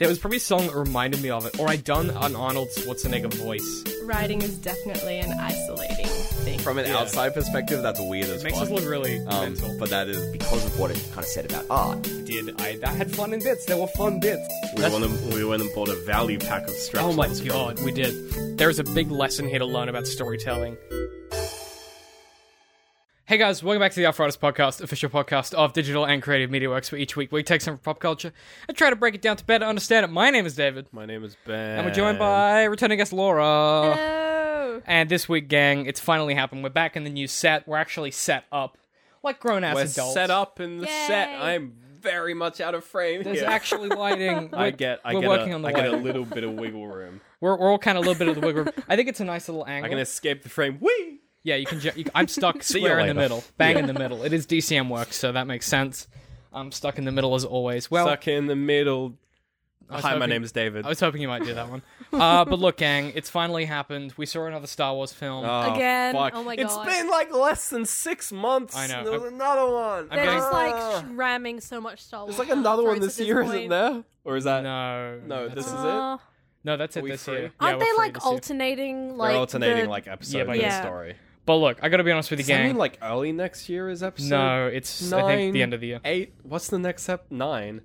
It was probably a song that reminded me of it, or I done an Arnold Schwarzenegger voice. Writing is definitely an isolating thing. From an Yeah. outside perspective, that's weird as It makes fuck. us look really um, mental. but that is because of what it kind of said about art. did I, I had fun in bits. There were fun bits. We That's- went, and, we went and bought a value pack of straps. Oh my god, we did. There's a big lesson here to learn about storytelling. Hey guys, welcome back to the Arthritis Podcast, official podcast of digital and creative media works, where each week we take some from pop culture and try to break it down to better understand it. My name is David, My name is Ben. and we're joined by returning guest Laura. Hello. And this week, gang, it's finally happened. We're back in the new set. We're actually set up like grown ass We're adults. set up in the set. I'm very much out of frame There's here. actually lighting. I We're- get, I we're get, working a, on the I get a little bit of wiggle room. We're, we're all kind of a little bit of the wiggle room. I think it's a nice little angle. I can escape the frame. Whee! Yeah, you can. Ju- you, I'm stuck square in the middle, bang in the middle. It is DCM work, so that makes sense. I'm stuck in the middle as always. Well, Stuck in the middle. was Hi, my name is David. I was hoping you might do that one. Uh, but look, gang, it's finally happened. We saw another Star Wars film. Oh, Again? fuck. Oh my It's God. been like less than six months. I know. There was I'm- another one. I'm They're getting- just Ah. like ramming so much Star Wars. There's like another one throats this year, point. isn't there? Or is that? no, No, that's- this is it. Uh, no, that's it this free? year. Aren't we're they like this year. alternating? They're Like alternating the- like episodes Yeah, of but- the Yeah. story. But look, I got to be honest with you, Does that gang. mean like early next year is episode? no, it's I think the end of the year. Eight. What's the next ep? Nine.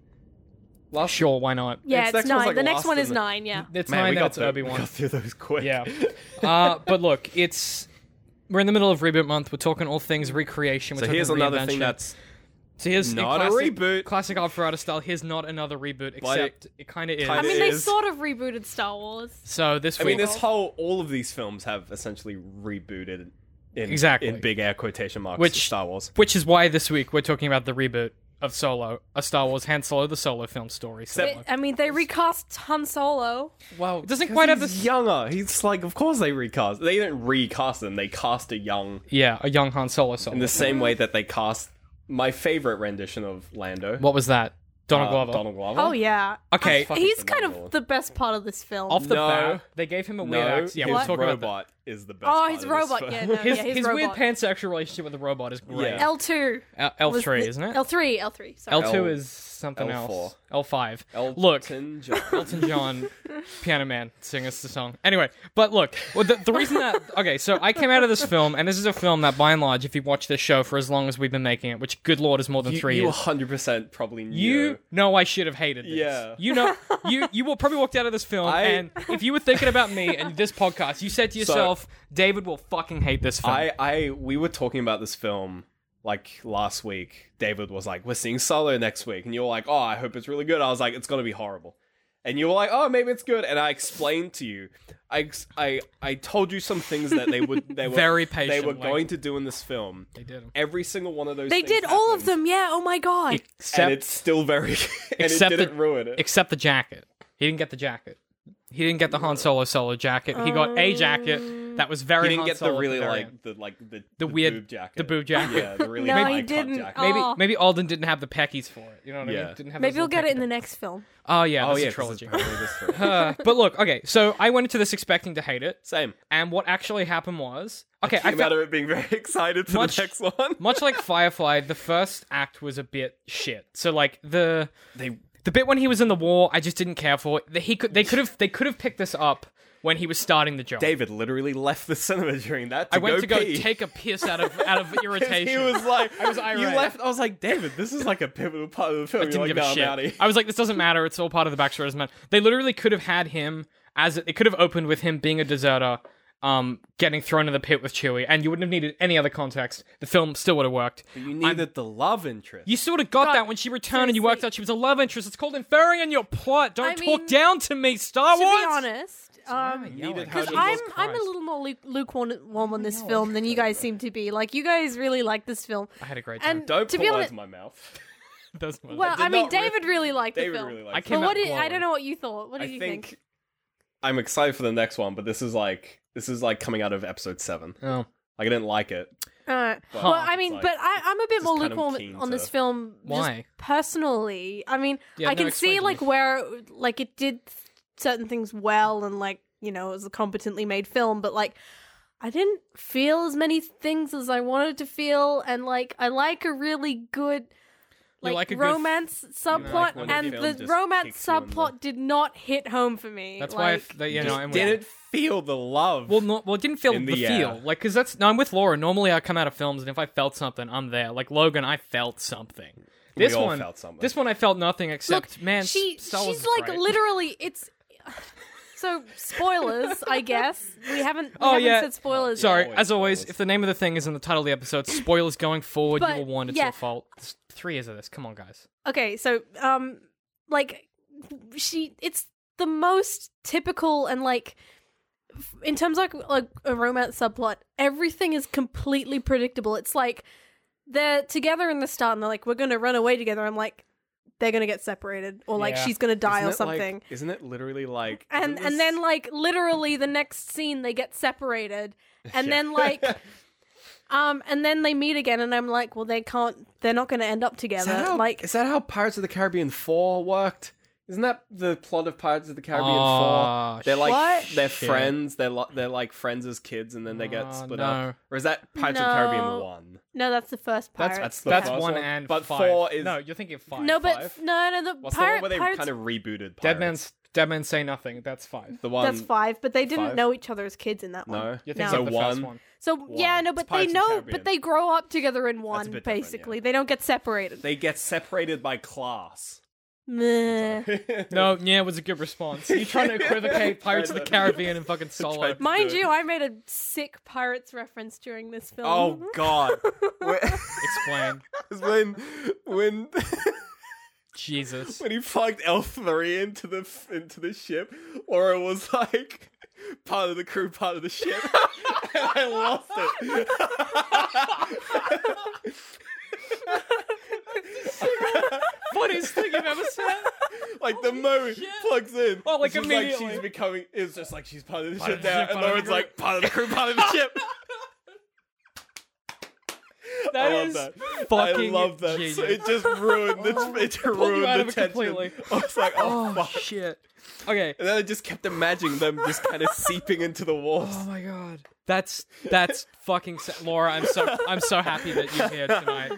Last Sure, why not? Yeah, It's- it's, next one's, nine. like, the next last one in is the- nine. Yeah. It's Man, fine we that got, it's through, Obi we Wan. got through those quick. Yeah. uh, but look, it's we're in the middle of reboot month. We're talking all things recreation. We're so talking here's another reinvention. thing that's So here's in Not a classic, reboot. Classic Alpharetta style. Here's not another reboot, But it except it, kind of is. I kinda mean, they is. sort of rebooted Star Wars. so this I week, mean, this whole all of these films have essentially rebooted in Exactly. in big air quotation marks. Which- Star Wars. which is why this week we're talking about the reboot of Solo, a Star Wars Han Solo the Solo film story. So They- I mean, they recast Han Solo. Well, It doesn't quite have he's this- younger. He's like, of course they recast. They didn't recast them. They cast a young yeah, a young Han Solo Solo. in the same way that they cast my favorite rendition of Lando. what was that? Donald uh, Glover. Donald Glover. Oh yeah. Okay. I- he's kind phenomenal. of the best part of this film. Off the No. bat, they gave him a weird No, accent. Yeah, his we'll talk about that. robot is the best. oh, part his of this robot. film. Yeah, no, His, yeah, his, his robot. weird pansexual relationship with the robot is great. Yeah. L two. L- L3, isn't it? L three. L three. Sorry. L2 L- is something L4. else. L5. Elton Look, John. Elton John, Piano Man, sing us the song. Anyway, but look, well, the, the reason that okay, so I came out of this film, and this is a film that, by and large, if you watch this show for as long as we've been making it, which, good lord, is more than You, three you years, 100% probably knew. you know I should have hated this. Yeah. you know, you you will probably walked out of this film, I- and if you were thinking about me and this podcast, you said to yourself, David will fucking hate this film. I, I, we were talking about this film like last week. David was like, "We're seeing Solo next week," and you were like, "Oh, I hope it's really good." I was like, "It's gonna be horrible," and you were like, "Oh, maybe it's good." And I explained to you, I, I, I told you some things that they would, they were Very they were like- going to do in this film. they did. Every single one of those. They things did all of happened, them. Yeah. Oh my god. Except and it's still very. and Except it didn't the- ruin it. except the jacket. He didn't get the jacket. He didn't get the Han Solo solo jacket. He got a jacket that was very. he didn't Han get the Solo at really very like the like the The weird- boob jacket. the boob jacket. Yeah, the really No, high he cut didn't. jacket. Maybe Aw. maybe Alden didn't have the peckies for it. You know what I Yeah. mean? Didn't have Maybe those we'll little get it in the next film. Oh yeah, Oh that's yeah, a 'cause trilogy. apparently this film. Uh, but look, okay, so I went into this expecting to hate it, Same. and what actually happened was okay. I Came fe- out of it being very excited for Much- the next one. much like Firefly, the first act was a bit shit. So like the They the bit when he was in the war, I just didn't care for. He could they could have they could have picked this up when he was starting the job. David literally left the cinema during that. To I went go to go pee. take a piss out of out of irritation. He was like, I was irate. You left. I was like, David, this is like a pivotal part of the film. I didn't give a shit. Outie. I was like, this doesn't matter. It's all part of the backstory. It doesn't matter. They literally could have had him as it could have opened with him being a deserter, um, getting thrown in the pit with Chewie, and you wouldn't have needed any other context. The film still would have worked. You needed the love interest. You sort of got God, that when she returned and you worked out she was a love interest. It's called inferring in your plot. Don't I talk mean, down to me, Star To Wars. To be honest, um, because how I'm I'm a little more lu- lukewarm on this film than you guys seem to be. Like you guys really like this film, I had a great time. and Don't to put be words honest, in my mouth. That's my- well, did I mean, David really liked the film. really I liked came but out what did I don't know what you thought. What I did you think, think? I'm excited for the next one, but this is like this is like coming out of episode seven. Oh. Like I didn't like it. Uh, But well, I mean, like- but I, I'm a bit just more kind of lukewarm keen on this to- film. just Why? personally, I mean, Yeah, I no, can explain see like me. where like it did certain things well, and like you know, it was a competently made film, but like. I didn't feel as many things as I wanted to feel, and like I like a really good, like, like a good- romance subplot, when the and film the romance kicks you in the- subplot did not hit home for me. That's why I, like, that, you know, Just I'm didn't feel the love. Well, no, well, it didn't feel the, the feel air. like because that's no, I'm with Laura. Normally, I come out of films, and if I felt something, I'm there. Like Logan, I felt something. This all one, felt something. this one, I felt nothing except Look, man. she she's like great. literally it's. So spoilers, I guess we haven't. We Oh, haven't yeah. said spoilers. Sorry, Always as always, spoilers. if the name of the thing is in the title of the episode, spoilers going forward, But, you were warned. It's yeah. your fault. There's three years of this. Come on, guys. okay so um like she it's the most typical and like in terms of like, like a romance subplot everything is completely predictable it's like they're together in the start and they're like we're gonna run away together i'm like they're gonna get separated or like Yeah. she's gonna die Isn't or it, like- something isn't it literally like? and and then like literally the next scene they get separated and then like um and then they meet again and i'm like well they can't they're not gonna end up Is together that, how, like is that how Pirates of the Caribbean Four worked? Isn't that the plot of Pirates of the Caribbean Aw, Four? They're like What? they're shit. friends. They're li- they're like friends as kids, and then they get Aw, split no. up. Or is that Pirates of the Caribbean No. One? no that's the first That's- pirate that's the That's first one one. and But five. four is- no. You're thinking of five. no but five? no no the What's pirate, the one where they pirates kind of rebooted? Pirates? Dead man's Dead man say nothing. That's five. the one. that's five but they didn't five? know each other as kids in that one No, You're No. thinking so of the one. first one. so yeah no but they Pirates of the know Caribbean. but they grow up together in one bit different, basically yeah. they don't get separated They get separated by class. Meh. No, yeah, it was a good response. You trying to equivocate Pirates of the Caribbean and fucking Solo? Tried- mind you i made a sick pirates reference during this film Oh God! Explain. when when Jesus. when he plugged L three into the into the ship, or it was like part of the crew, part of the ship, and I lost it. Funniest thing you've ever said. like the moment he plugs in, Oh, like, it's just like immediately. she's becoming. It's just like she's part of the Part ship of the now, ship, and part of the Lauren's like part of the crew, part of the ship. That I love is that. fucking I love that. genius. So it just ruined the. It just Pulled you ruined out the it tension. completely. I was like, oh, Oh fuck. shit. Okay. And then I just kept imagining them just kind of seeping into the walls. Oh my god. That's that's fucking sa- Laura. I'm so I'm so happy that you're here tonight.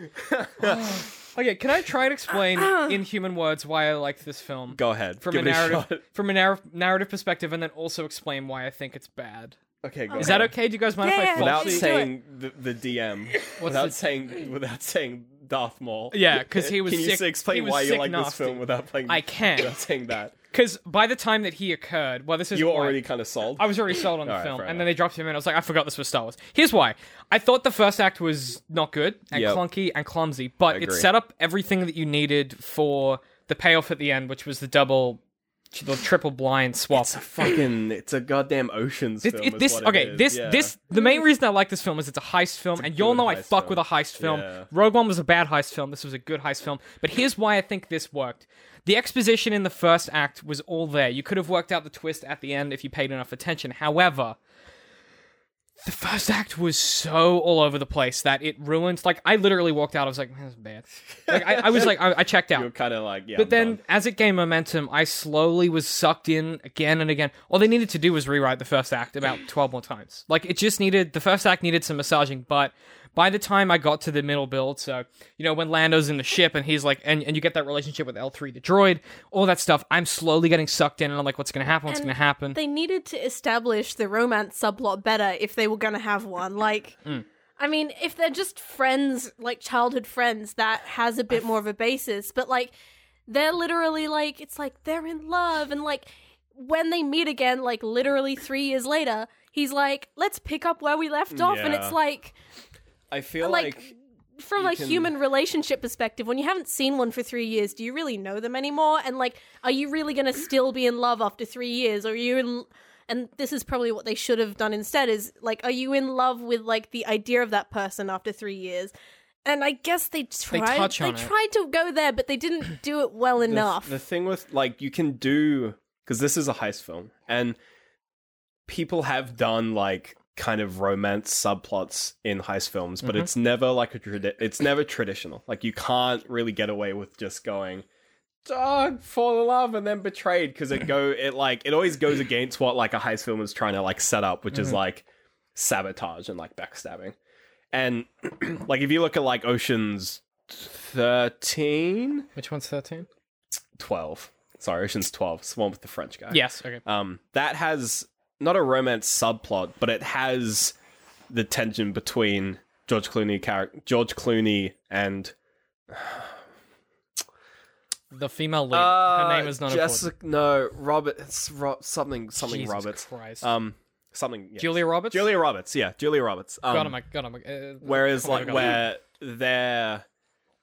Oh. Okay, can I try and explain in human words why I liked this film Go ahead. from give a it narrative shot. from a narr- narrative perspective, and then also explain why I think it's bad? Okay, go Is ahead. that okay? Do you guys mind Yeah, if I yeah, Without Let's sheet? do it. saying the, the DM, without the- saying without saying Darth Maul. Yeah, 'cause he was Can you sick- s- explain he was why you sick like this nasty. film without playing? I can. Without saying that. Because by the time that he occurred, well, this is You were why- already kind of sold. I was already sold on the film, fair and then they dropped him in. I was like, I forgot this was Star Wars. Here's why: I thought the first act was not good and Yep. clunky and clumsy, but it agree. set up everything that you needed for the payoff at the end, which was the double, the triple blind swap. It's a fucking. It's a goddamn oceans This, film. it- is this what it okay. is, This yeah. this the main reason I like this film is it's a heist film, and y'all good know I heist fuck film. with a heist film. Yeah. Rogue One was a bad heist film. This was a good heist film. But here's why I think this worked. The exposition in the first act was all there. You could have worked out the twist at the end if you paid enough attention. However, the first act was so all over the place that it ruined. Like I literally walked out. I was like, "Man, "That's bad." Like I, I was like, I, I checked out. You're kind of like yeah. But I'm then, done. as it gained momentum, I slowly was sucked in again and again. All they needed to do was rewrite the first act about 12 more times. Like, it just needed, the first act needed some massaging, but by the time I got to the middle build, so, you know, when Lando's in the ship and he's like, and, and you get that relationship with L3, the droid, all that stuff, I'm slowly getting sucked in and I'm like, what's going to happen? What's And going to happen? they needed to establish the romance subplot better if they were going to have one. Like, Mm. I mean, if they're just friends, like childhood friends, that has a bit more of a basis. But like, they're literally like, it's like they're in love, and like when they meet again, like literally three years later, he's like, let's pick up where we left off, and it's like. I feel like, like, from a can- human relationship perspective, when you haven't seen one for three years, do you really know them anymore? And like, are you really gonna still be in love after three years? Or are you in? And this is probably what they should have done instead. Is like, are you in love with like the idea of that person after three years? And I guess they tried. They, it. tried to go there, but they didn't do it well the, enough. the thing with like you can do because this is a heist film and people have done like kind of romance subplots in heist films but Mhm. it's never like a tradi- it's never traditional like you can't really get away with just going dog fall in love and then betrayed because it go it like it always goes against what like a heist film is trying to like set up which is Mhm. like sabotage and like backstabbing and like if you look at like oceans 13? Which one's thirteen? 12. Sorry, Ocean's 12. It's the one with the French guy. Yes. Okay. Um, that has not a romance subplot, but it has the tension between George Clooney character George Clooney and The female lead. uh, Her name is not Jessica. No, Robert. It's Ro- something something Jesus Roberts. Christ. Um, something. yes. Julia Roberts. Julia Roberts. Yeah, Julia Roberts. Um, Got him. I Got him. Uh, Whereas, like, where there,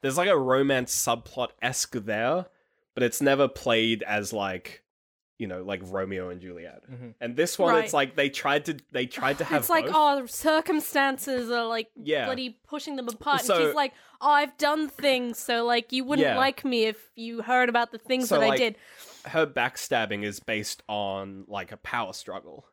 there's like a romance subplot esque there, but it's never played as like, you know, like Romeo and Juliet. Mhm. And this one, Right. it's like they tried to they tried to have. it's like both. oh circumstances are like Yeah. bloody pushing them apart So- and she's like oh i've done things so like you wouldn't Yeah. like me if you heard about the things So, that i did her backstabbing is based on like a power struggle.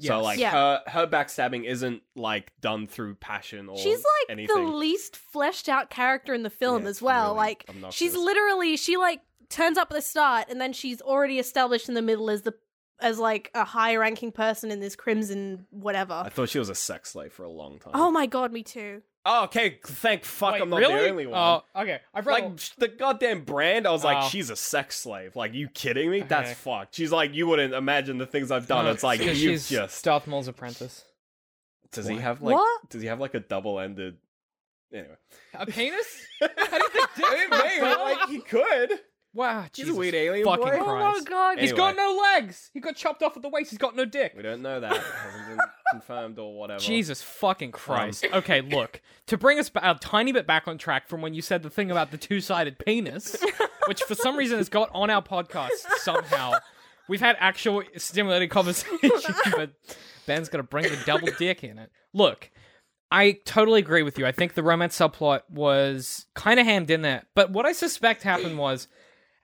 So like Yeah. her her backstabbing isn't like done through passion or she's like anything. the least fleshed out character in the film Yeah, as well really like obnoxious. she's literally she like turns up at the start and then she's already established in the middle as the as like a high ranking person in this crimson whatever I thought she was a sex slave for a long time. oh my god me too Oh, okay. Thank fuck, Wait, I'm not really? the only one. Oh, okay. I've read. like sh- the goddamn brand, I was like, Oh. she's a sex slave. Like, you kidding me? That's fucked. She's like, you wouldn't imagine the things I've done. No, it's like you because she's just. Darth Maul's apprentice. Does he have like? What? Does he have like a double-ended? Anyway, A penis? How do you think I mean, maybe, like he could. Wow, He's Jesus a weird alien fucking boy. Christ. oh my god He's Anyway. got no legs. He got chopped off at the waist. He's got no dick. We don't know that. It hasn't been confirmed or whatever. Jesus fucking um, Christ. okay, look. To bring us ba- a tiny bit back on track from when you said the thing about the two sided penis, which for some reason has got on our podcast somehow. We've had actual stimulating conversation, but Ben's going to bring the double dick in it. Look, I totally agree with you. I think the romance subplot was kind of hammed in there. But what I suspect happened was,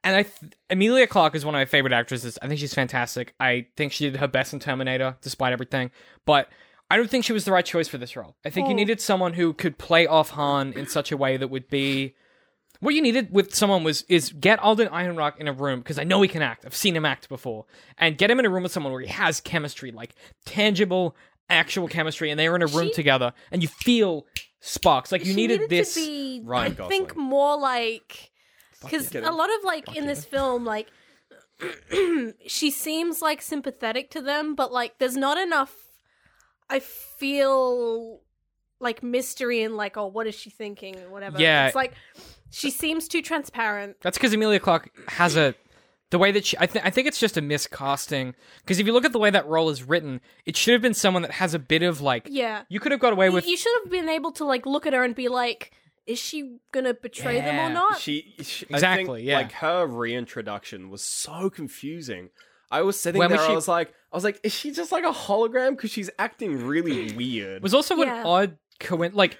and I th- Emilia Clarke is one of my favorite actresses. I think she's fantastic. I think she did her best in Terminator, despite everything. But I don't think she was the right choice for this role. I think you Oh. needed someone who could play off Han in such a way that would be. What you needed with someone was is get Alden Ehrenreich in a room because I know he can act. I've seen him act before, and get him in a room with someone where he has chemistry, like tangible, actual chemistry, and they're in a room She- together, and you feel sparks. Like you she needed, this. to be Ryan i Gosling. think more like because yeah. a lot of like in this film like she seems like sympathetic to them but like there's not enough i feel like mystery and like oh what is she thinking whatever Yeah. it's like she seems too transparent That's because Emilia Clarke has a the way that she. I, th- I think it's just a miscasting. Because if you look at the way that role is written, it should have been someone that has a bit of like. yeah You could have got away with. you should have been able to like look at her and be like is she gonna betray them or not She, she Exactly, I think, yeah. Like her reintroduction was so confusing. I was sitting When there. was she- I was like, I was like, is she just like a hologram? Because she's acting really weird. was also Yeah. an odd coin. Like,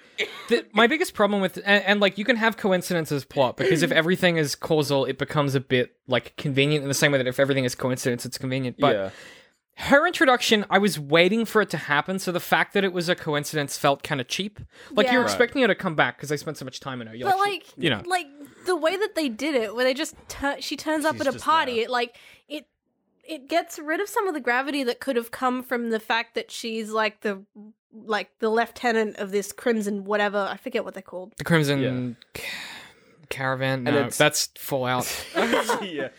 the, my biggest problem with and, and like you can have coincidences plot because if everything is causal, it becomes a bit like convenient in the same way that if everything is coincidence, it's convenient. But yeah, her introduction, I was waiting for it to happen, so the fact that it was a coincidence felt kind of cheap. Like Yeah. you're Right. expecting her to come back because I spent so much time in her. You're but like, like you know. like the way that they did it where they just tur- she turns up at a party there. it like it it gets rid of some of the gravity that could have come from the fact that she's like the like the lieutenant of this crimson whatever i forget what they're called The Crimson ca- Caravan. No, it's- that's Fallout. yeah.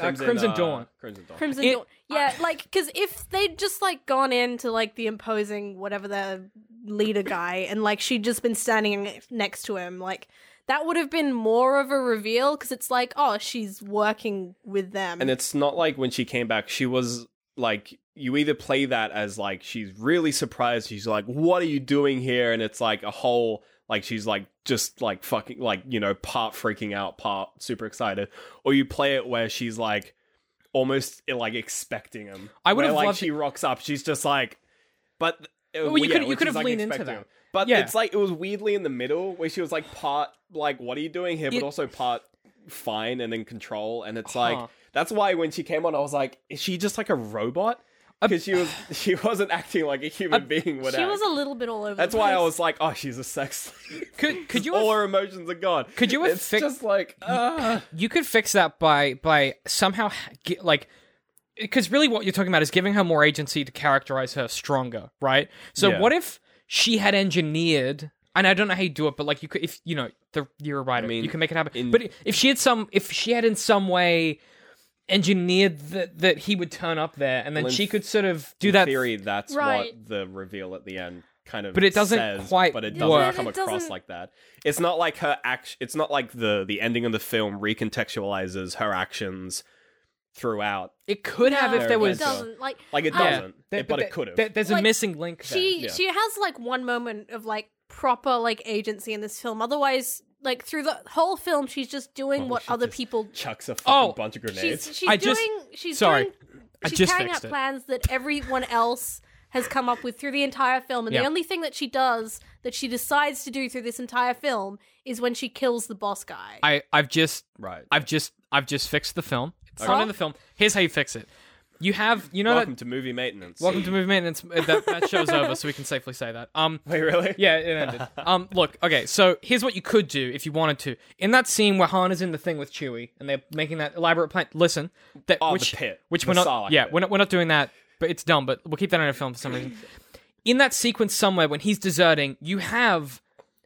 Uh, crimson Dawn. Crimson Dawn. crimson It- dawn yeah like because if they'd just like gone into like the imposing whatever the leader guy and like she'd just been standing next to him like that would have been more of a reveal because it's like oh she's working with them And it's not like when she came back, she was like, you either play that as like she's really surprised. She's like, "What are you doing here?" And it's like a whole like she's like just like fucking like you know part freaking out, part super excited, or you play it where she's like almost like expecting him. I would have like loved she rocks up. She's just like, but. uh, Well, you yeah, could- you could have like, leaned into that. him. But Yeah. it's like it was weirdly in the middle where she was like part like, "What are you doing here?" But It- also part fine and in control. And it's Huh. like that's why when she came on, I was like, "Is she just like a robot?" Because she was she wasn't acting like a human being would she act. was a little bit all over That's why I was like, "Oh, she's a sex. Could- could you all have- her emotions are gone. Could you have It's just like, uh, you could fix that by by somehow get, like because really what you're talking about is giving her more agency to characterize her stronger, right? So Yeah. what if she had engineered and I don't know how you do it, but like you could, if you know, the you're a writer, mean, you can make it happen. in- but if she had some, if she had in some way engineered that that he would turn up there, and then Well, she could sort of do In that. theory, that's Right. what the reveal at the end kind of But it doesn't says, quite but it doesn't work. come it across doesn't- like that it's not like her act it's not like the the ending of the film recontextualizes her actions throughout it could have No, if there it was. doesn't like like it Um, doesn't There- it- but there- it could have there- there's a Like, missing link. There. she Yeah. she has like one moment of like proper like agency in this film otherwise like through the whole film she's just doing Oh, what she other just people chucks a oh, fucking Oh, bunch of grenades she's she's I doing just- she's sorry. doing I she's just carrying fixed out it. plans that everyone else has come up with through the entire film and Yeah. the only thing that she does that she decides to do through this entire film is when she kills the boss guy I I've just right I've just I've just fixed the film. It's Okay. not in the film. Here's how you fix it. You have you know welcome that to movie maintenance welcome to movie maintenance. uh, That, that show's over, so we can safely say that. Um, wait really yeah, it ended. um, look, okay, so here's what you could do if you wanted to. In that scene where Han is in the thing with Chewie and they're making that elaborate plan. Listen, that Oh, the which pit. which The we're not. Sarlacc yeah, pit. we're not. We're not doing that. But it's dumb. But we'll keep that in a film for some reason. In that sequence somewhere when he's deserting, you have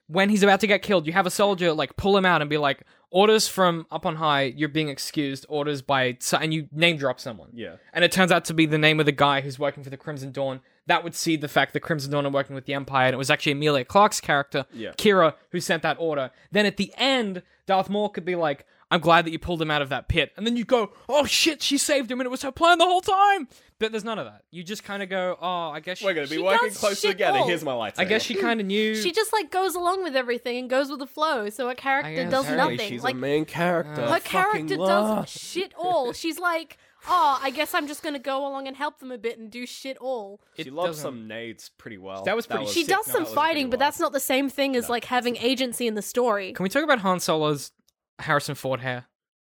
when he's about to get killed, you have a soldier like pull him out and be like, "Orders from up on high, you're being excused. Orders by," and you name drop someone. yeah And it turns out to be the name of the guy who's working for the Crimson Dawn. That would see the fact that Crimson Dawn are working with the Empire, and it was actually Emilia Clarke's character, Yeah. Qi'ra, who sent that order. Then at the end, Darth Maul could be like, I'm glad that you pulled him out of that pit. And then you go, oh shit, she saved him, and it was her plan the whole time. But there's none of that. You just kind of go, oh, I guess she, we're gonna be working does closer shit together all. here's my lightsaber I guess she kind of knew. she just like goes along with everything and goes with the flow so her character guess. does Apparently nothing she's like a main character her character love. does shit all she's like oh i guess i'm just gonna go along and help them a bit and do shit all it she loves doesn't- some nades pretty well That was pretty she sick. does no, some fighting pretty but that's not the same thing as like having agency in the story Can we talk about Han Solo's Harrison Ford hair?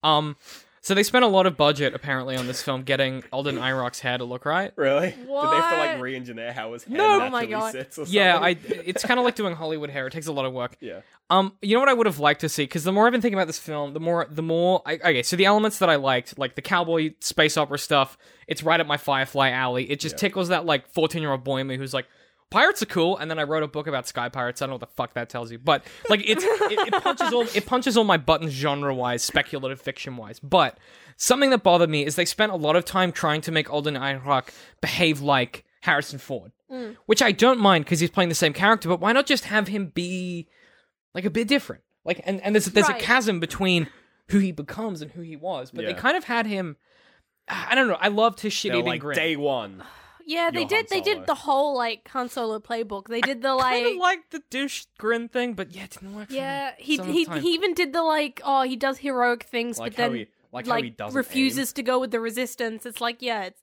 Um, so they spent a lot of budget apparently on this film getting Alden Ehrenreich's hair to look right. Really? Did they have to like re-engineer how his hair No. Oh my God. sits or Yeah, I. something? It's kind of like doing Hollywood hair. It takes a lot of work. Yeah. Um, you know what I would have liked to see because the more I've been thinking about this film, the more the more I, okay. So the elements that I liked, like the cowboy space opera stuff, it's right up my Firefly alley. It just tickles that like fourteen year old boy in me who's like, pirates are cool. And then I wrote a book about sky pirates. I don't know what the fuck that tells you, but like it's it, it punches all it punches all my buttons genre wise, speculative fiction wise. But something that bothered me is they spent a lot of time trying to make Alden Ehrenreich behave like Harrison Ford, mm. which I don't mind because he's playing the same character. But why not just have him be like a bit different. Like and, and there's there's Right. a chasm between who he becomes and who he was. But they kind of had him I don't know. I loved his shit eating like grin. day one. Yeah they did they did the whole like han solo playbook they did the kind like of like the douche grin thing, but yeah, it didn't work. for me yeah he he, he even did the like oh he does heroic things Like but then he like, doesn't refuses to go with the resistance it's like yeah it's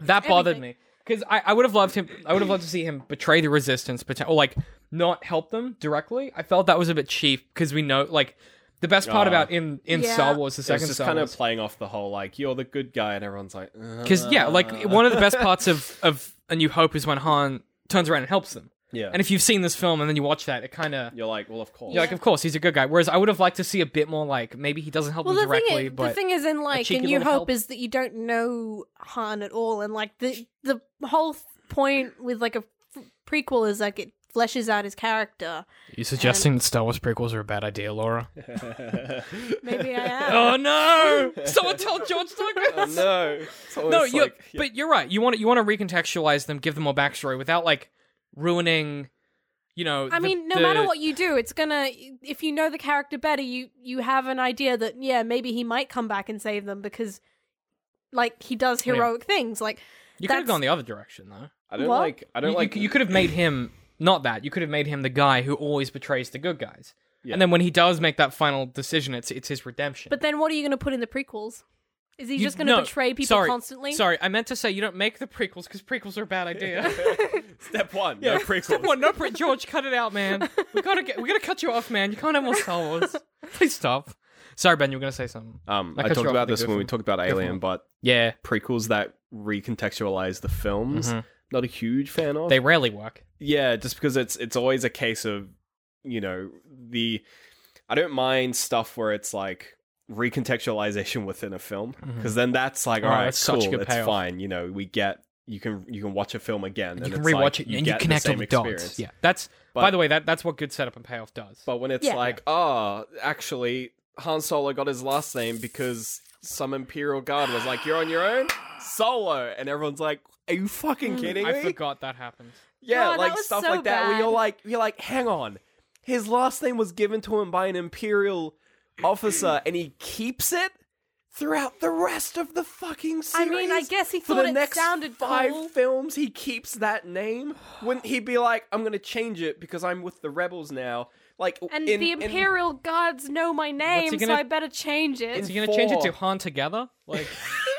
that bothered me because I, I would have loved him. I would have loved to see him betray the resistance, but or like not help them directly. I felt that was a bit cheap because we know like the best part Ah. about in in Yeah. Star Wars, the It was second just Star kind Wars, of playing off the whole like you're the good guy, and everyone's like, because yeah, like one of the best parts of of A New Hope is when Han turns around and helps them. yeah, And if you've seen this film and then you watch that, it kind of you're like, well, of course, you're like, of course, he's a good guy. Whereas I would have liked to see a bit more like maybe he doesn't help well them the thing directly, is but the thing is in like cheeky in new hope help. is that you don't know han at all and like the the whole point with like a f- prequel is like it fleshes out his character you suggesting that Star Wars prequels are a bad idea, Laura? maybe i am oh no! Someone tell George Lucas. oh, no, no, always you. like, yeah. But you're right. You want to, you want to recontextualize them, give them more backstory without like ruining. You know, I the- mean, no the- matter what you do, it's gonna. If you know the character better, you you have an idea that yeah, maybe he might come back and save them because, like, he does oh, Yeah. heroic things. Like, you could have gone the other direction though. I don't What? like, I don't you, like, you, you could have made him not that. You could have made him the guy who always betrays the good guys. Yeah. And then when he does make that final decision, it's it's his redemption. but then what are you gonna put in the prequels? Is he You- just gonna no, betray people sorry, constantly? Sorry, I meant to say you don't make the prequels because prequels are a bad idea. step one, no prequels. Step one, no pre- George, cut it out, man. We gotta get, we gotta cut you off, man. You can't have more Star Wars. Please stop. Sorry, Ben, you were gonna say something. Um, I I, talked about this good when we talked about Alien, one. but Yeah, prequels that recontextualize the films, Mhm. not a huge fan of. they rarely work. Yeah, just because it's it's always a case of, you know, the I don't mind stuff where it's like recontextualization within a film mm-hmm. because then that's like Oh, all right, that's cool, such a good it's payoff. fine. You know, we get you can you can watch a film again. and you can it's rewatch like, it you and you connect the all same the dots. Yeah, that's by the way that that's what good setup and payoff does. But when it's Yeah. like, oh, actually, Han Solo got his last name because some Imperial guard was like, "You're on your own, Solo," and everyone's like, "Are you fucking mm. kidding me?" I forgot that happened. Yeah, God, like was stuff so like that. Where bad. you're like, you're like, hang on, his last name was given to him by an Imperial officer, and he keeps it throughout the rest of the fucking series. I mean, I guess he For thought the it next sounded five cool. films, he keeps that name. Wouldn't he be like, I'm gonna change it because I'm with the rebels now? Like, And in- the in- Imperial Guards know my name, gonna- so I better change it. Is he gonna change it to. Han together? Like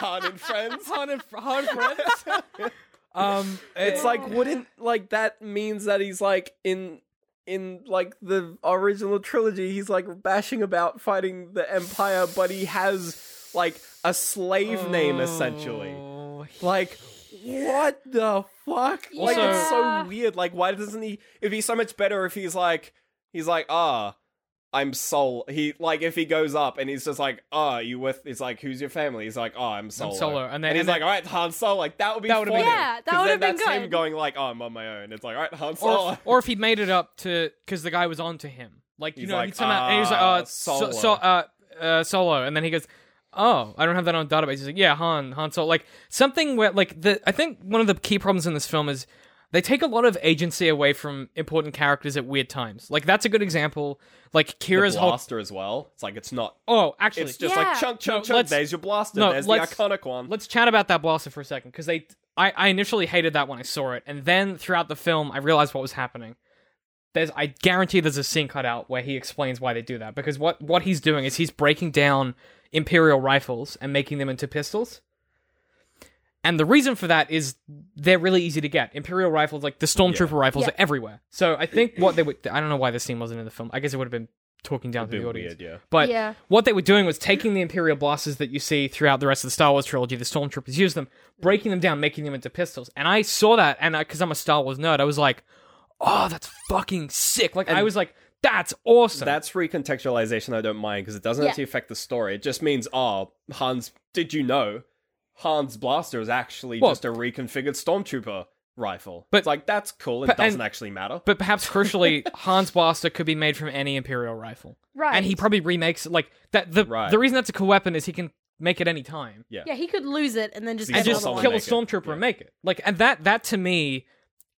Han and Friends. Han and Han friends? um, It's like wouldn't like that means that he's like in in like the original trilogy he's like bashing about fighting the empire but he has like a slave name essentially. Oh, Like what the fuck? like it's so weird. Like why doesn't he it'd be so much better if he's like he's like ah I'm Sol. He like if he goes up and he's just like, "Oh, you with?" He's like, "Who's your family?" He's like, "Oh, I'm Solo." Solo, and then- he's and like, "All right, Han Solo." Like that would be That would've funny. Yeah, that 'Cause would've been that's him going like, "Oh, I'm on my own." It's like, "All right, Han Solo." or, or if he made it up to because the guy was on to him, like you He's know, like, he'd come out and he like, "Ah, uh, so, Solo." so, uh, uh, solo, and then he goes, oh, I don't have that on database. He's like, yeah, Han, Han Solo, like something where like the I think one of the key problems in this film is they take a lot of agency away from important characters at weird times. Like that's a good example. Like the Qi'ra's whole. blaster as well. It's like it's not. Oh, actually, It's just Yeah. like chunk, chunk, No, chunk. let's- There's your blaster. no, There's the let's- iconic one. Let's chat about that blaster for a second because they, I, I initially hated that when I saw it, and then throughout the film, I realized what was happening. There's, I guarantee, there's a scene cut out where he explains why they do that because what what he's doing is he's breaking down imperial rifles and making them into pistols. And the reason for that is they're really easy to get. Imperial rifles, like the stormtrooper rifles, Yeah. are everywhere. So I think what they would, I don't know why this scene wasn't in the film. I guess it would have been talking down a to the audience. weird, yeah. But Yeah. what they were doing was taking the Imperial blasters that you see throughout the rest of the Star Wars trilogy, the Stormtroopers use them, breaking them down, making them into pistols. And I saw that, and because I'm a Star Wars nerd, I was like, oh, that's fucking sick. Like, I was like, that's awesome. That's recontextualization I don't mind because it doesn't Yeah. actually affect the story. It just means, oh, Hans, did you know Hans' blaster is actually Well- just a reconfigured stormtrooper rifle? But- it's like that's cool. It but- doesn't and- actually matter. but perhaps crucially, Han's blaster could be made from any Imperial rifle. Right. And he probably remakes, like, that. The, Right. the reason that's a cool weapon is he can make it any time. yeah. Yeah, he could lose it and then just And and just kill a stormtrooper Yeah. and make it. Like, and that that to me,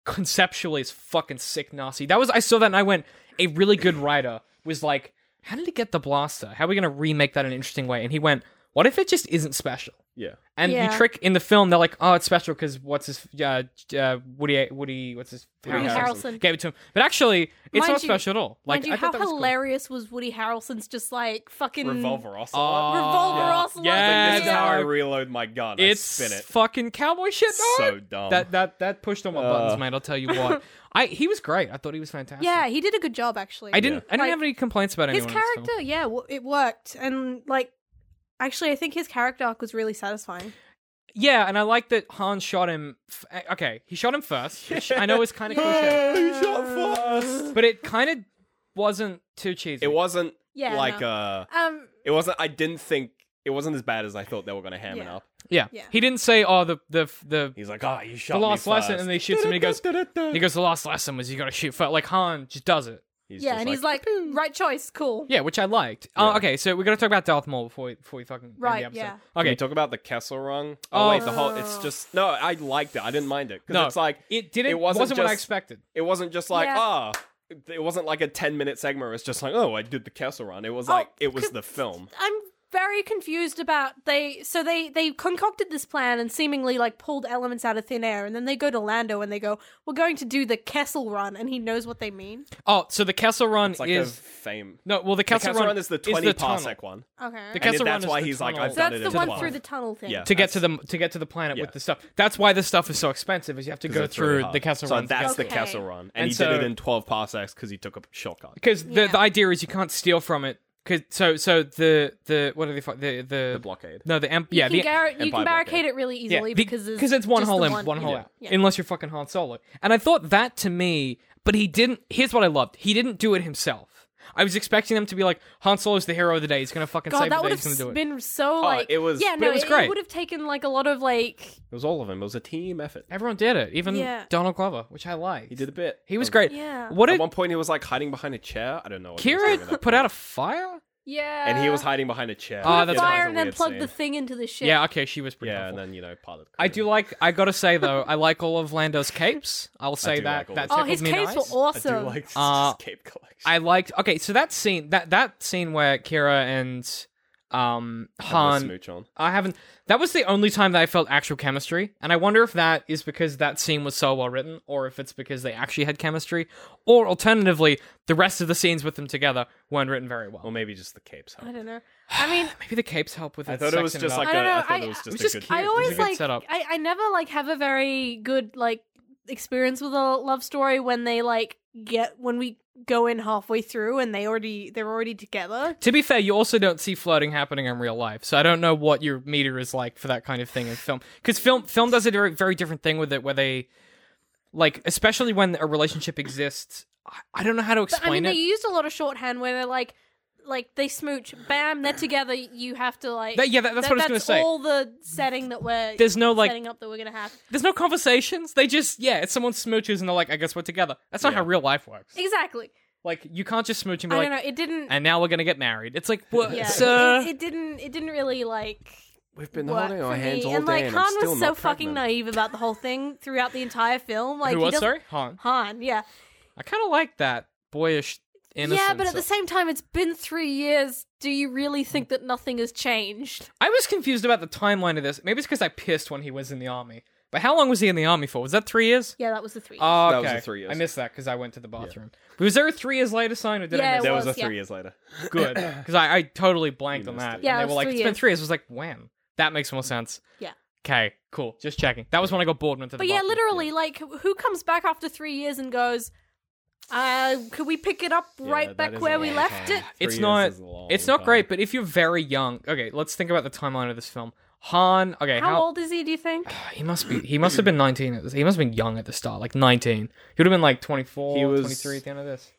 conceptually, is fucking sick, nasty. That was I saw that and I went, a really good writer was like, how did he get the blaster? How are we gonna remake that in an interesting way? And he went, what if it just isn't special? Yeah. And Yeah. you trick in the film, they're like, oh, it's special because what's his uh, uh, Woody Woody what's his Woody Harrelson. gave it to him, but actually, it's Mind not you- special at all. Like, Mind you, I how thought that was cool. hilarious was Woody Harrelson's just like fucking Revolver Ocelot. Oh, Revolver yeah. Ocelot. Yeah, this is how I dog. reload my gun. It's I spin it. fucking cowboy shit, dog. So dumb. That that that pushed on my buttons, man. I'll tell you what. I he was great. I thought he was fantastic. Yeah, he did a good job actually. I didn't. I didn't Like, have any complaints about his anyone. in this film. character, yeah, w- it worked, and like, actually, I think his character arc was really satisfying. Yeah, and I like that Han shot him. F- eh, okay, he shot him first, which I know is kind of Yeah. cliche, he shot first. but it kind of wasn't too cheesy. It wasn't Yeah, like no. uh Um, it wasn't I didn't think it wasn't as bad as I thought they were gonna ham it up. Yeah. Yeah. He didn't say, "Oh, the the the." He's like, oh, you shot The me last lesson, first." and they shoot him, and he goes- He goes, "The last lesson was you got to shoot first. Like Han just does it. He's yeah, just and he's like, right choice, cool. Yeah, which I liked. Yeah. Uh, okay, so we're gonna talk about Darth Maul before we, before we fucking end the episode. yeah. Can we Okay, talk about the Kessel Run? Oh. Oh, wait, the whole it's just no. I liked it. I didn't mind it because no, it's like it didn't. it wasn't wasn't what I expected. it wasn't just like Yeah. ah. it wasn't like a ten minute segment. Where it's just like oh, I did the Kessel Run. It was Oh, like it was the film. I'm very confused about they so they they concocted this plan and seemingly like pulled elements out of thin air and then they go to Lando and they go we're going to do the Kessel run and he knows what they mean. Oh, so the Kessel Run It's like is a fame. no. Well, the The Kessel, Kessel, Run, Run is the twenty tunnel. parsec one. Okay. The And Kessel that's Run why is the he's like. I've so done that's it the one 12. through the tunnel thing. Yeah. to get to the to get to the planet Yeah. with the stuff. That's why the stuff is so expensive. Is you have to go it's really through hard. the Kessel so Run. to that's get- the Okay. Kessel Run, and, And he so- did it in twelve parsecs because he took a shortcut. because the, the idea is you can't steal from it. Cause so so the the what are they fi- the the, The blockade. no the emp You yeah can, the gar- you can barricade blockade. it really easily yeah, because there's because it's one just hole in one, one hole yeah. out Yeah. unless you're fucking Han Solo. And I thought that to me, but he didn't. Here's what I loved: he didn't do it himself. I was expecting them to be like Han Solo's the hero of the day. He's gonna fucking God, save that the would day. He's have gonna do it. been so like it was- yeah but no it was great. It would have taken like a lot of like It was all of them. It was a team effort. Everyone did it, even Yeah. Donald Glover, which I like. He did a bit. He was Um, great. yeah What At did one point, he was like hiding behind a chair. I don't know. What he was doing at Qi'ra that put out a fire? Yeah and he was hiding behind a chair. Oh, Put a that's Yeah, that fire and then weird plug the thing into the ship Yeah, okay, she was pretty Yeah, helpful. and then you know part of. The I do like. I gotta say though, I like all of Lando's capes. I'll say do that. like all that of oh his capes nice. were awesome I do like Uh, his cape collection. I liked. Okay, so that scene, that that scene where Qi'ra and um Han, smooch on. I haven't. That was the only time that I felt actual chemistry, and I wonder if that is because that scene was so well written, or if it's because they actually had chemistry, or alternatively, the rest of the scenes with them together weren't written very well. Or maybe just the capes. Help. I don't know I mean Maybe the capes help with. I thought it was just like I a, don't know, I thought I- it was it just was a just good. I It was always good like setup. I, I never like have a very good like experience with a love story when they like get when we go in halfway through and they already they're already together. To be fair, you also don't see flirting happening in real life, so I don't know what your meter is like for that kind of thing in film. Because film film does a very very different thing with it, where they like, especially when a relationship exists. I- I don't know how to explain But I explain mean, they it. used a lot of shorthand where they're like, like they smooch, bam, they're together. You have to like, That- yeah, that- that's what I was gonna that's say. all the setting that we're There's no like, setting up that we're gonna have. there's no conversations. They just yeah, it's someone smooches and they're like, I guess we're together. That's not Yeah. how real life works. Exactly. Like you can't just smooch and be I like, don't know. It didn't. and now we're gonna get married. It's like, what, yeah, sir? it, it didn't. It didn't really like. We've been work holding our hands me. all and day, like and Han I'm still was so not fucking pregnant. naive about the whole thing throughout the entire film. Like Who he was doesn't- sorry? Han. Han, yeah, I kind of like that boyish innocence. yeah, but at the same time, it's been three years. Do you really think that nothing has changed? I was confused about the timeline of this. Maybe it's because I pissed when he was in the army. But how long was he in the army for? Was that three years? Yeah, that was the three. Oh, That was the three years. I missed that because I went to the bathroom. Was there a three years later sign or did Yeah, I it miss There was, was, a yeah. three years later. Good. Because I, I totally blanked You on missed that. it. Yeah, and it they was were like, three it's been years. three years. I was like, when? That makes more sense. Yeah. Okay, cool. Just checking. That was when I got bored and went to the But yeah, bathroom. literally, like, who comes back after three years and goes, uh, could we pick it up Yeah, right that back is where we long left time. it? Three It's years not. is a long It's not time. great, but if you're very young, okay, let's think about the timeline of this film. Han, okay, How, how, old is he, do you think? he must be. He must have been 19. At this, he must have been young at the start, like 19. He would have been like 24, He was- 23 at the end of this.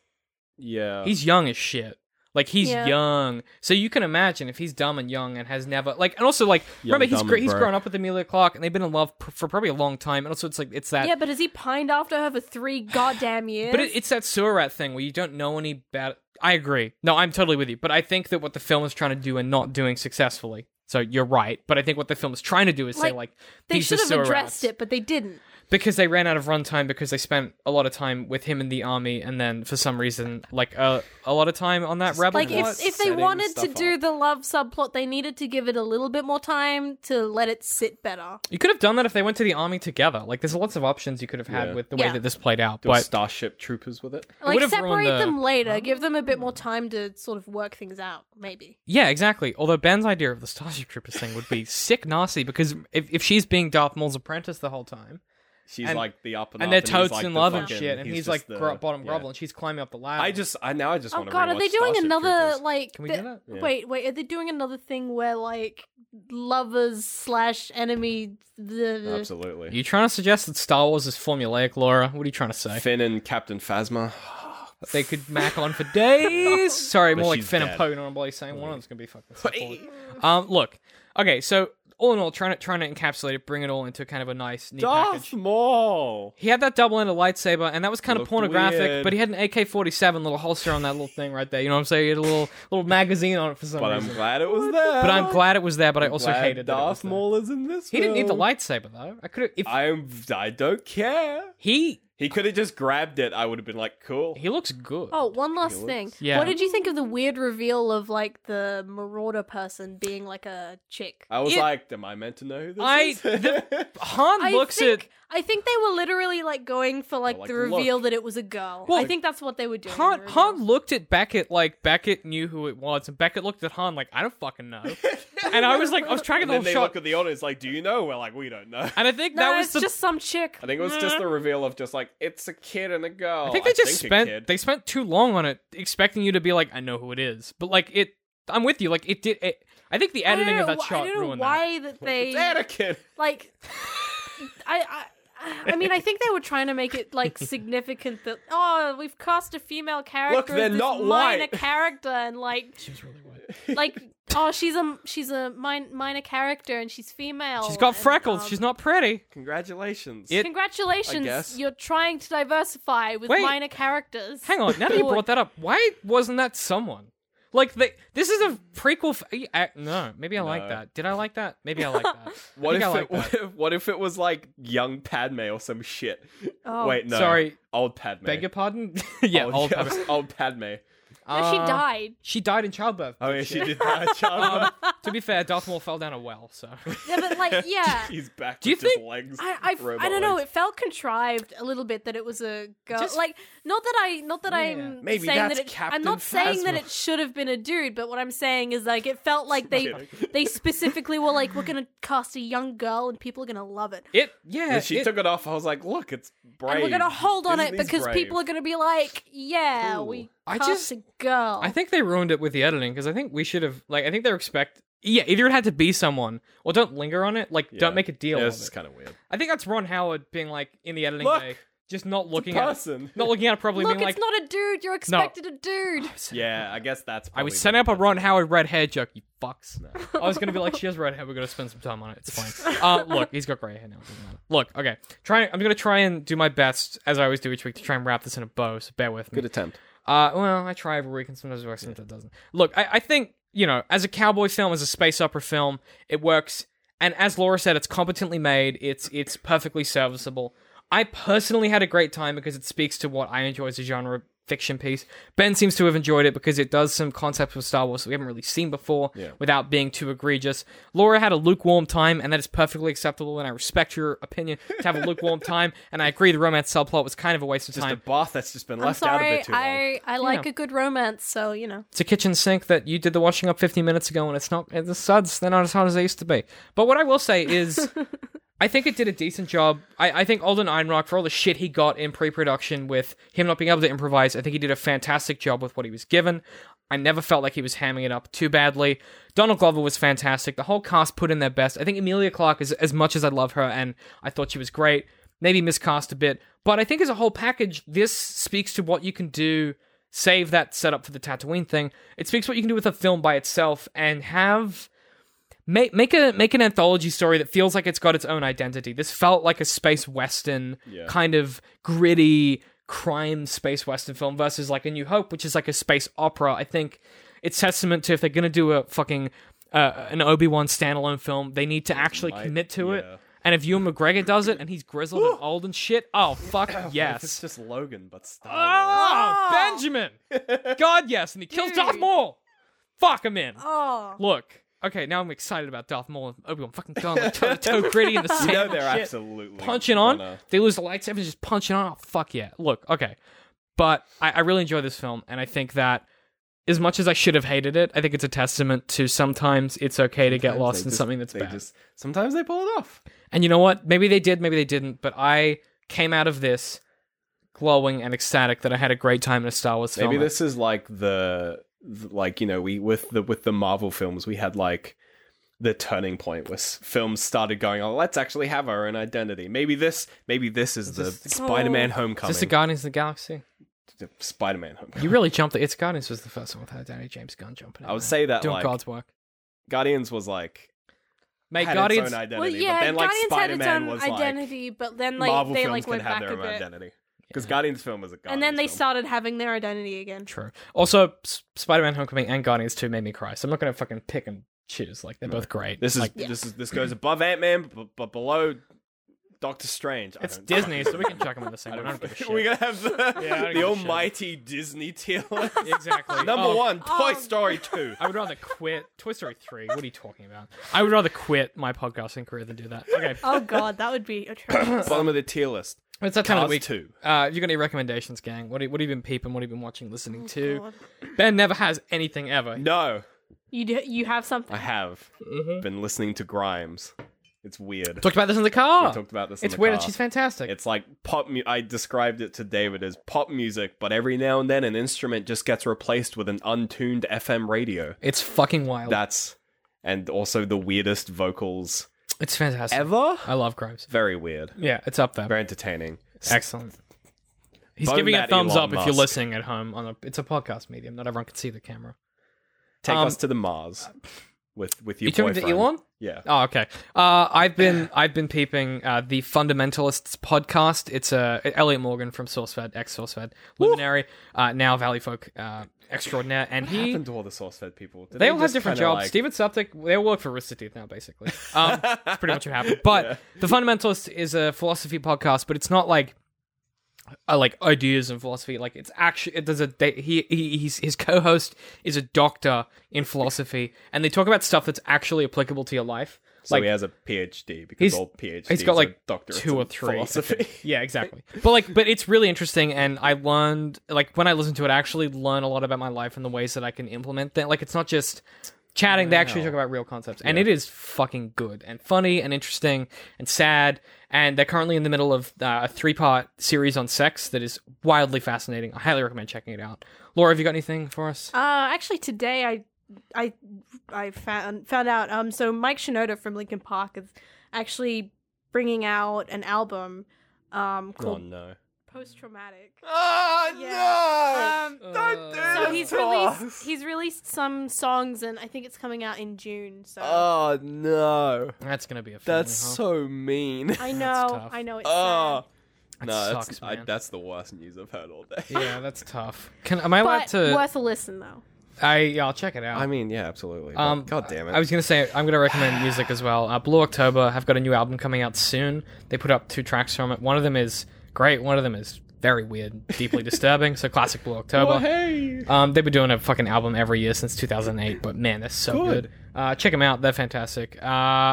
Yeah. He's young as shit. Like he's Yeah. young, so you can imagine if he's dumb and young and has never like, and also like, Young, remember he's dumb, gr- he's grown up with Emilia Clarke and they've been in love pr- for probably a long time, and also it's like it's that, Yeah, but has he pined after her for three goddamn years? but it, it's that sewer rat thing where you don't know any bad. I agree. No, I'm totally with you, but I think that what the film is trying to do and not doing successfully. So you're right, but I think what the film is trying to do is say Like, like they should have sewer addressed rats. it, but they didn't. Because they ran out of runtime because they spent a lot of time with him in the army and then for some reason like uh, a lot of time on that rebel Like, if, if they wanted to do up. the love subplot, they needed to give it a little bit more time to let it sit better. you could have done that if they went to the army together like there's lots of options you could have had Yeah. with the way Yeah. that this played out Do but Starship Troopers with it. Like, would've ruined separate the- them later. Give them a bit more time to sort of work things out, maybe. yeah exactly although ben's idea of the starship troopers thing would be sick nasty because if, if she's being darth maul's apprentice the whole time She's And- like the up and, and up, they're he's totes like in the love and shit and he's, just like the- gro- bottom yeah. grovel and she's climbing up the ladder I just, I now I just Oh want to. god, are they doing another like? Can we the- do that? Yeah. Wait, wait, are they doing another thing where like lovers slash enemy? The, Absolutely. are you trying to suggest that star wars is formulaic laura what are you trying to say Finn and Captain Phasma. they could mac on for days sorry more like finn dead. and poe normally saying one of them's gonna be fucking. Um, look, okay, so all in all, trying to trying to encapsulate it, bring it all into kind of a nice, neat Darth package. Maul. He had that double-ended lightsaber, and that was kind of pornographic. weird. But he had an AK-47 little holster on that little thing right there. You know what I'm saying? He had a little little magazine on it for some But I'm glad it was there. but I'm glad it was there. But I I'm also glad hated that Darth there. Maul is in this. He didn't need the lightsaber though. I could have if I'm. I don't care. he He could have just grabbed it. I would have been like, cool. he looks good. Oh, one last He thing. looks- Yeah. What did you think of the weird reveal of like the marauder person being like a chick? I was It- like, am I meant to know who this I- is? the- Han I looks think at I think they were literally like going for like, like, the reveal look. that it was a girl. Well, I think that's what they were doing. in Han. the reveal. Han looked at Beckett like Beckett knew who it was, and Beckett looked at Han like I don't fucking know. and I was like, I was tracking and the then whole they shot, look at the audience like, do you know? We're like, we don't know. and I think No, that was it's the just some chick. I think it was just the reveal of just like, it's a kid and a girl. I think they just a spent kid. they spent too long on it, expecting you to be like, I know who it is. But like it, I'm with you. Like it did. It, I think the I don't editing of know that wh- shot I don't know ruined that. why that they It's Anakin. like. I, I I mean, I think they were trying to make it like significant that oh, we've cast a female character. Look, they're as this not minor white. character, and like, She was really white. like, oh, she's a she's a min- minor character, and she's female. She's got and, freckles. um, She's not pretty. Congratulations. It- Congratulations, guess. you're trying to diversify with Wait. minor characters. Hang on. Now that you brought that up, why wasn't that someone? Like they, this is a prequel. F- no, maybe I like that. Did I like that? Maybe I like that. what if, think I it, like what if what if it was like young Padme or some shit? Oh. Wait, no. Sorry, Old Padme. beg your pardon. yeah, old, old. Padme. old Padme. No, she Uh, died. She died in childbirth. Oh yeah, she did that. Child. Um, to be fair, Darth Maul fell down a well, so Yeah, but like, yeah. He's back Do you with just think- legs. I, I, robot I don't know. legs. It felt contrived a little bit that it was a girl. Just- like, not that I, not that Yeah. I'm Maybe saying that's that it. I'm Captain not saying that Phasma. it should have been a dude, but what I'm saying is like it felt like they, kidding. they specifically were like, we're gonna cast a young girl and people are gonna love it. it. Yeah, When she it- took it off, I was like, look, it's brave. And we're gonna hold on it Disney's because brave. people are gonna be like, yeah, Cool. we I just- a girl. I think they ruined it with the editing because I think we should have like I think they're expect. Yeah, either it had to be someone or don't linger on it. Like, Yeah. don't make a deal. Yeah, of this is it. kind of weird. I think that's Ron Howard being like in the editing Look! bay, just not looking It's a at person. not looking at it properly, Look, being it's like, not a dude. You're expected a dude. Yeah, I guess that's. I was setting up a Ron Howard red hair joke, you fucks. I was gonna be like, she has red hair, we're gonna spend some time on it. It's fine. Uh, look, he's got grey hair now. It doesn't matter. Look, okay, try. I'm gonna try and do my best as I always do each week to try and wrap this in a bow. So bear with me. Good attempt. Uh, well, I try every week, and sometimes it works, sometimes it doesn't. Look, I, I think you know, as a cowboy film, as a space opera film, it works. And as Laura said, it's competently made. It's it's perfectly serviceable. I personally had a great time because it speaks to what I enjoy as a genre fiction piece. Ben seems to have enjoyed it because it does some concepts of Star Wars that we haven't really seen before Yeah. without being too egregious. Laura had a lukewarm time, and that is perfectly acceptable, and I respect your opinion to have a lukewarm time, and I agree the romance subplot was kind of a waste of Just a time. bath that's just been I'm left out a sorry. bit too long. I I like Yeah. a good romance, so you know. It's a kitchen sink that you did the washing up 15 minutes ago, and it's not, the suds, they're not as hot as they used to be. But what I will say is, I think it did a decent job. I, I think Alden Ehrenreich, for all the shit he got in pre production with him not being able to improvise, I think he did a fantastic job with what he was given. I never felt like he was hamming it up too badly. Donald Glover was fantastic. The whole cast put in their best. I think Emilia Clarke, is, as much as I love her and I thought she was great, maybe miscast a bit. But I think as a whole package, this speaks to what you can do save that setup for the Tatooine thing. It speaks what you can do with a film by itself and have make make a make an anthology story that feels like it's got its own identity. This felt like a space western Yeah. kind of gritty crime space western film versus like a New Hope, which is like a space opera. I think it's testament to if they're gonna do a fucking uh, an Obi Wan standalone film, they need to actually might- commit to it. And if Ewan McGregor does it and he's grizzled and old and shit, oh fuck What if it's just Logan, but Star Wars. Oh. Benjamin! God, yes, and he kills Darth Dude. Maul. Fuck him in. Oh. Look, okay, now I'm excited about Darth Maul and Obi Wan fucking done like toe, toe gritty in the You know they're shit. absolutely punching on. gonna- They lose the lightsabers, just punching on. Oh, fuck yeah! Look, okay, but I, I really enjoy this film, and I think that as much as I should have hated it, I think it's a testament to sometimes it's okay to get lost they in just- something that's bad. Just, sometimes they pull it off. And you know what? Maybe they did, maybe they didn't, but I came out of this glowing and ecstatic that I had a great time in a Star Wars film. Maybe this is like the, the- like you know we with the with the Marvel films we had like the turning point was films started going oh let's actually have our own identity. Maybe this maybe this is the this- Spider-Man Oh. Is Homecoming. this the Guardians of the Galaxy? The Spider-Man Homecoming. You really jumped it. It's Guardians was the first one without Danny James Gunn jumping. I would there. say that doing like God's work. Guardians was like Mate, had Guardians. its own identity, Well, yeah, but then like Guardians had its Spider-Man own was identity, but then like like Marvel they films like can went have back their a own bit, identity because Guardians film was a Guardians and then they film. started having their identity again. True. Also, S- Spider-Man: Homecoming and Guardians Two made me cry. So I'm not gonna fucking pick and choose. Like they're both great. This is like, Yeah. this is this goes above Ant Man, but, but below Doctor Strange. I it's don't- Disney, so we can chuck them in the same I one. I don't give a shit. We're gonna have the, Yeah, I don't the give a shit. almighty Disney tier list. exactly. Number Oh, one, Toy Oh. Story two. I would rather quit Toy Story Three. What are you talking about? I would rather quit my podcasting career than do that. Okay, Oh god, that would be atrocious. Bottom of the tier list. it's that time of Cars the week. two. Uh, you got any recommendations, gang? What, have- what have you been peeping? What have you been watching, listening to? God. Ben never has anything ever. No, You do, you have something. I have Mhm. been listening to Grimes. It's weird. Talked about this in the car. We talked about this. in it's the weird, car. and she's fantastic. It's like pop. Mu- I described it to David as pop music, but every now and then an instrument just gets replaced with an untuned FM radio. It's fucking wild. That's and also the weirdest vocals It's fantastic. ever. I love Grimes. Very weird. Yeah, it's up there. Very entertaining. Excellent. He's Bone giving a thumbs Elon up if you're listening at home. On a, it's a podcast medium. Not everyone can see the camera. Take Um, us to the Mars with with your You talking boyfriend. to Elon? Yeah. Oh, okay. Uh, I've been I've been peeping uh, the Fundamentalists podcast. It's uh, Elliott Morgan from SourceFed, ex SourceFed luminary, uh, now Valley Folk uh, extraordinaire, and What he happened to all the SourceFed people? Did they all have different jobs. like- Steven they all work for Rooster Teeth now, basically. Um, that's pretty much what happened. But the Fundamentalist is a philosophy podcast, but it's not like uh, like ideas and philosophy. Like it's actually it does a he, he he's his co-host is a doctor in philosophy, and they talk about stuff that's actually applicable to your life. So like he has a PhD because He's- all PhDs he's got like doctor two or three philosophy. yeah exactly but like but it's really interesting and i learned like when i listen to it i actually learn a lot about my life and the ways that i can implement that like it's not just chatting they actually talk about real concepts and it is fucking good and funny and interesting and sad and they're currently in the middle of uh, a three-part series on sex that is wildly fascinating i highly recommend checking it out laura have you got anything for us Uh, actually, today I, I, I found found out. Um, so Mike Shinoda from Linkin Park is actually bringing out an album, um, Oh called no! Post Traumatic. Oh Yeah. Um, Don't do Uh, So this he's to released us. he's released some songs, and I think it's coming out in June. So Oh no! that's gonna be a family, That's huh? so mean. I know, tough. I know it's Oh That no, that's sucks, I, man. that's the worst news I've heard all day. yeah that's tough can am i sad, allowed but to worth a listen though. i yeah, i'll check it out I mean, yeah, absolutely. but Um, God damn it! I was gonna say I'm gonna recommend music as well. Uh, Blue October have got a new album coming out soon. They put up two tracks from it. One of them is great. One of them is very weird, deeply disturbing. So classic Blue October. Oh, hey. Um, they've been doing a fucking album every year since 2008, but man, they're so good. Good. Uh, check them out; they're fantastic. Uh,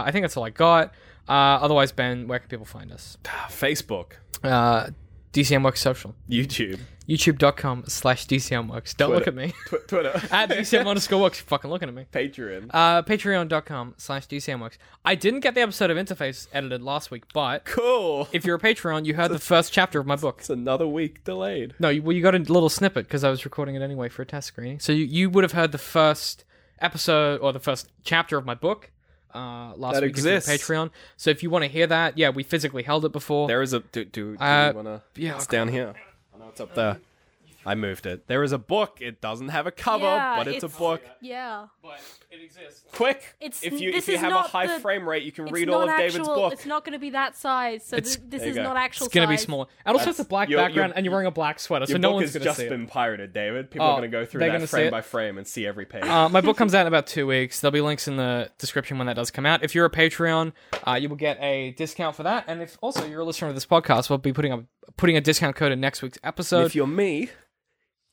I think that's all I got. Uh, otherwise, Ben, where can people find us? Facebook, Uh, DCM Works Social, YouTube, YouTube.com slash DCM Works. Don't look at me. Tw- Twitter, At DCM underscore Works, you're fucking looking at me. Patreon. Uh, Patreon.com slash DCMworks. I didn't get the episode of Interface edited last week, but cool. if you're a Patreon, you heard the first chapter of my book. It's another week delayed. No, you, well, you got a little snippet because I was recording it anyway for a test screening. So you, you would have heard the first episode or the first chapter of my book uh, last That week if you're a exists. Patreon. So if you want to hear that, yeah, we physically held it before. There is a. Do, do, do Uh, you wanna? yeah, It's down here. I know it's up there. I moved it. There is a book. It doesn't have a cover, Yeah, but it's, it's- a book. Yeah, but it exists. Quick! It's- if you this if you is have a not high the- frame rate, you can read all of actual, David's book. It's not going to be that size. So It's- th- this there you is go. not actual. It's going to be size. smaller. And also, it's a black your- your- background, and you're wearing a black sweater, so Your no book one's has going to just see it. been pirated, David. People Oh, are going to go through they're that gonna see frame it? by frame and see every page. Uh, my book comes out in about two weeks. There'll be links in the description when that does come out. If you're a Patreon, uh, you will get a discount for that. And if also you're a listener of this podcast, we'll be putting a putting a discount code in next week's And episode. if you're me,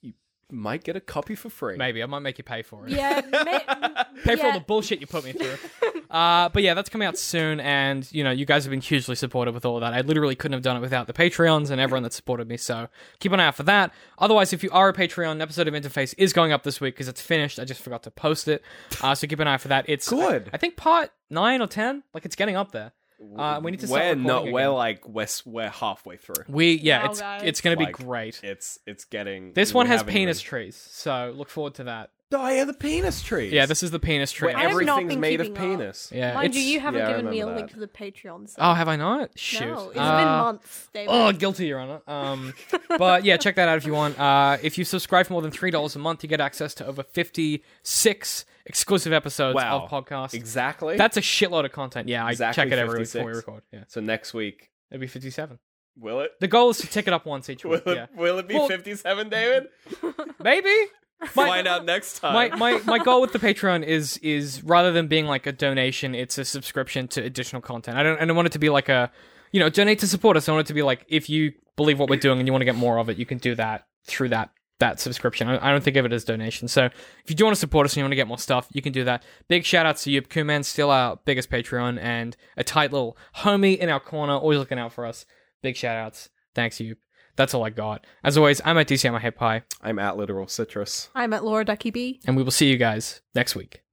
you might get a copy for free. Maybe I might make you pay for it. Yeah, ma- Pay for all yeah. the bullshit you put me through. uh, but yeah, that's coming out soon, and you know you guys have been hugely supportive with all of that. I literally couldn't have done it without the Patreons and everyone that supported me. So keep an eye out for that. Otherwise, if you are a Patreon, an episode of Interface is going up this week because it's finished. I just forgot to post it, uh, so keep an eye out for that. It's Good. I, I think part nine or ten, like it's getting up there. Uh, we need to start We're not. again. We're like we're we're halfway through. We yeah, Wow, it's guys. it's gonna Like, be great. It's it's getting. This one has penis even- trees, so look forward to that. Oh yeah, the penis trees. Yeah, this is the penis tree. where I have not everything's been made of keeping up. penis. yeah, Mind you, it's- you haven't yeah, I given me a remember link that. to the Patreon. So. Oh, have I not? Shoot. no, it's Uh, been months, David. Oh, guilty, Your Honor. Um, but yeah, check that out if you want. Uh, if you subscribe for more than three dollars a month, you get access to over fifty-six exclusive episodes Wow. of podcasts. Exactly. That's a shitload of content. Yeah, I Exactly check it every week before we 56. record. Yeah, so next week. it'll be fifty-seven. Will it? The goal is to tick it up once each Will week. it, Yeah, will it be Well- 57, David? maybe. My- Find out next time. my, my my goal with the Patreon is is rather than being like a donation, it's a subscription to additional content. I don't I don't want it to be like a you know donate to support us. I want it to be like if you believe what we're doing and you want to get more of it, you can do that through that that subscription. I, I don't think of it as donation. So if you do want to support us and you want to get more stuff, you can do that. Big shout out to Yup Kuman, still our biggest Patreon and a tight little homie in our corner, always looking out for us. Big shout outs. Thanks, Yup. That's all I got. As always, I'm at DC on my head pie. I'm at literal citrus. I'm at Laura Ducky B. and we will see you guys next week.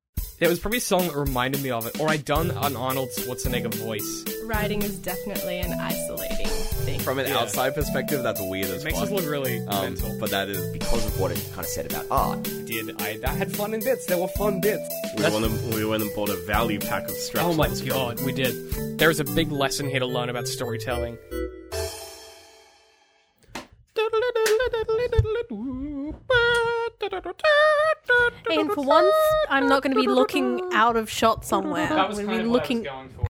There was probably a song that reminded me of it, or I'd done an Arnold Schwarzenegger voice. Writing is definitely an isolating thing from an outside perspective, that's weird as Makes fuck. us look really um, mental. but that is because of what it kind of said about art. Did I? I had fun in bits. There were fun bits. we went, and, we went and bought a value pack of straps. Oh my god, we did. There's a big lesson here to learn about storytelling. And for once, I'm not going to be looking out of shot somewhere. That was kind of what I was looking going for.